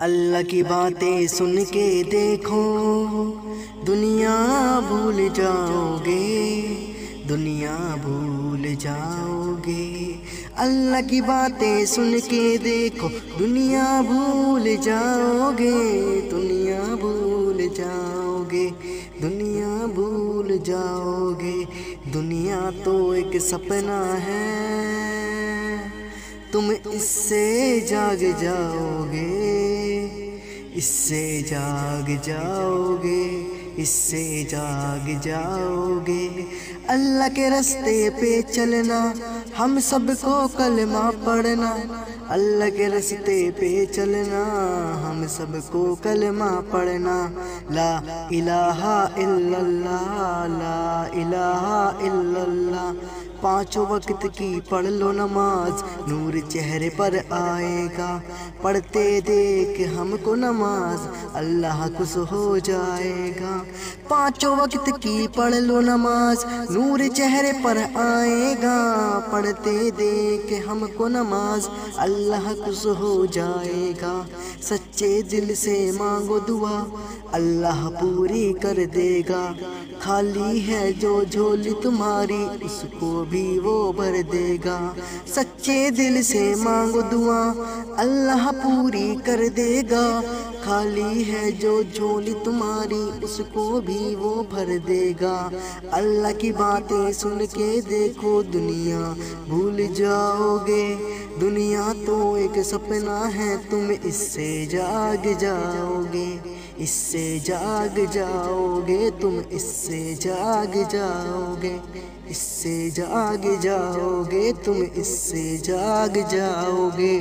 अल्लाह की बातें सुन के देखो। दुनिया भूल जाओगे। दुनिया भूल जाओगे। अल्लाह की बातें सुन के देखो। दुनिया भूल जाओगे। दुनिया भूल जाओगे। दुनिया भूल जाओगे। दुनिया तो एक सपना है। तुम इससे जाग जाओगे। इससे जाग जाओगे, इससे जाग जाओगे। अल्लाह के रास्ते पे चलना, हम सबको कलमा पढ़ना। अल्लाह के रास्ते पे चलना, हम सबको कलमा पढ़ना। ला इलाहा इल्लल्लाह, ला इलाहा इल्लल्लाह। पाँचों वक्त की पढ़ लो नमाज़। नूर चेहरे पर आएगा। पढ़ते देख हमको नमाज़। अल्लाह खुश हो जाएगा। पाँचों वक्त की पढ़ लो नमाज़। नूर चेहरे पर आएगा। पढ़ते देख हमको नमाज़। अल्लाह खुश हो जाएगा। सच्चे दिल से मांगो दुआ। अल्लाह पूरी कर देगा। खाली है जो झोली तुम्हारी, उसको भी वो भर देगा। सच्चे दिल से मांगो दुआ, अल्लाह पूरी कर देगा। खाली है जो झोली तुम्हारी, उसको भी वो भर देगा। अल्लाह की बातें सुन के देखो दुनिया। भूल जाओगे, दुनिया तो एक सपना है, तुम इससे जाग जाओगे। इससे जाग जाओगे तुम इससे जाग जाओगे इससे जाग जाओगे तुम इससे जाग जाओगे।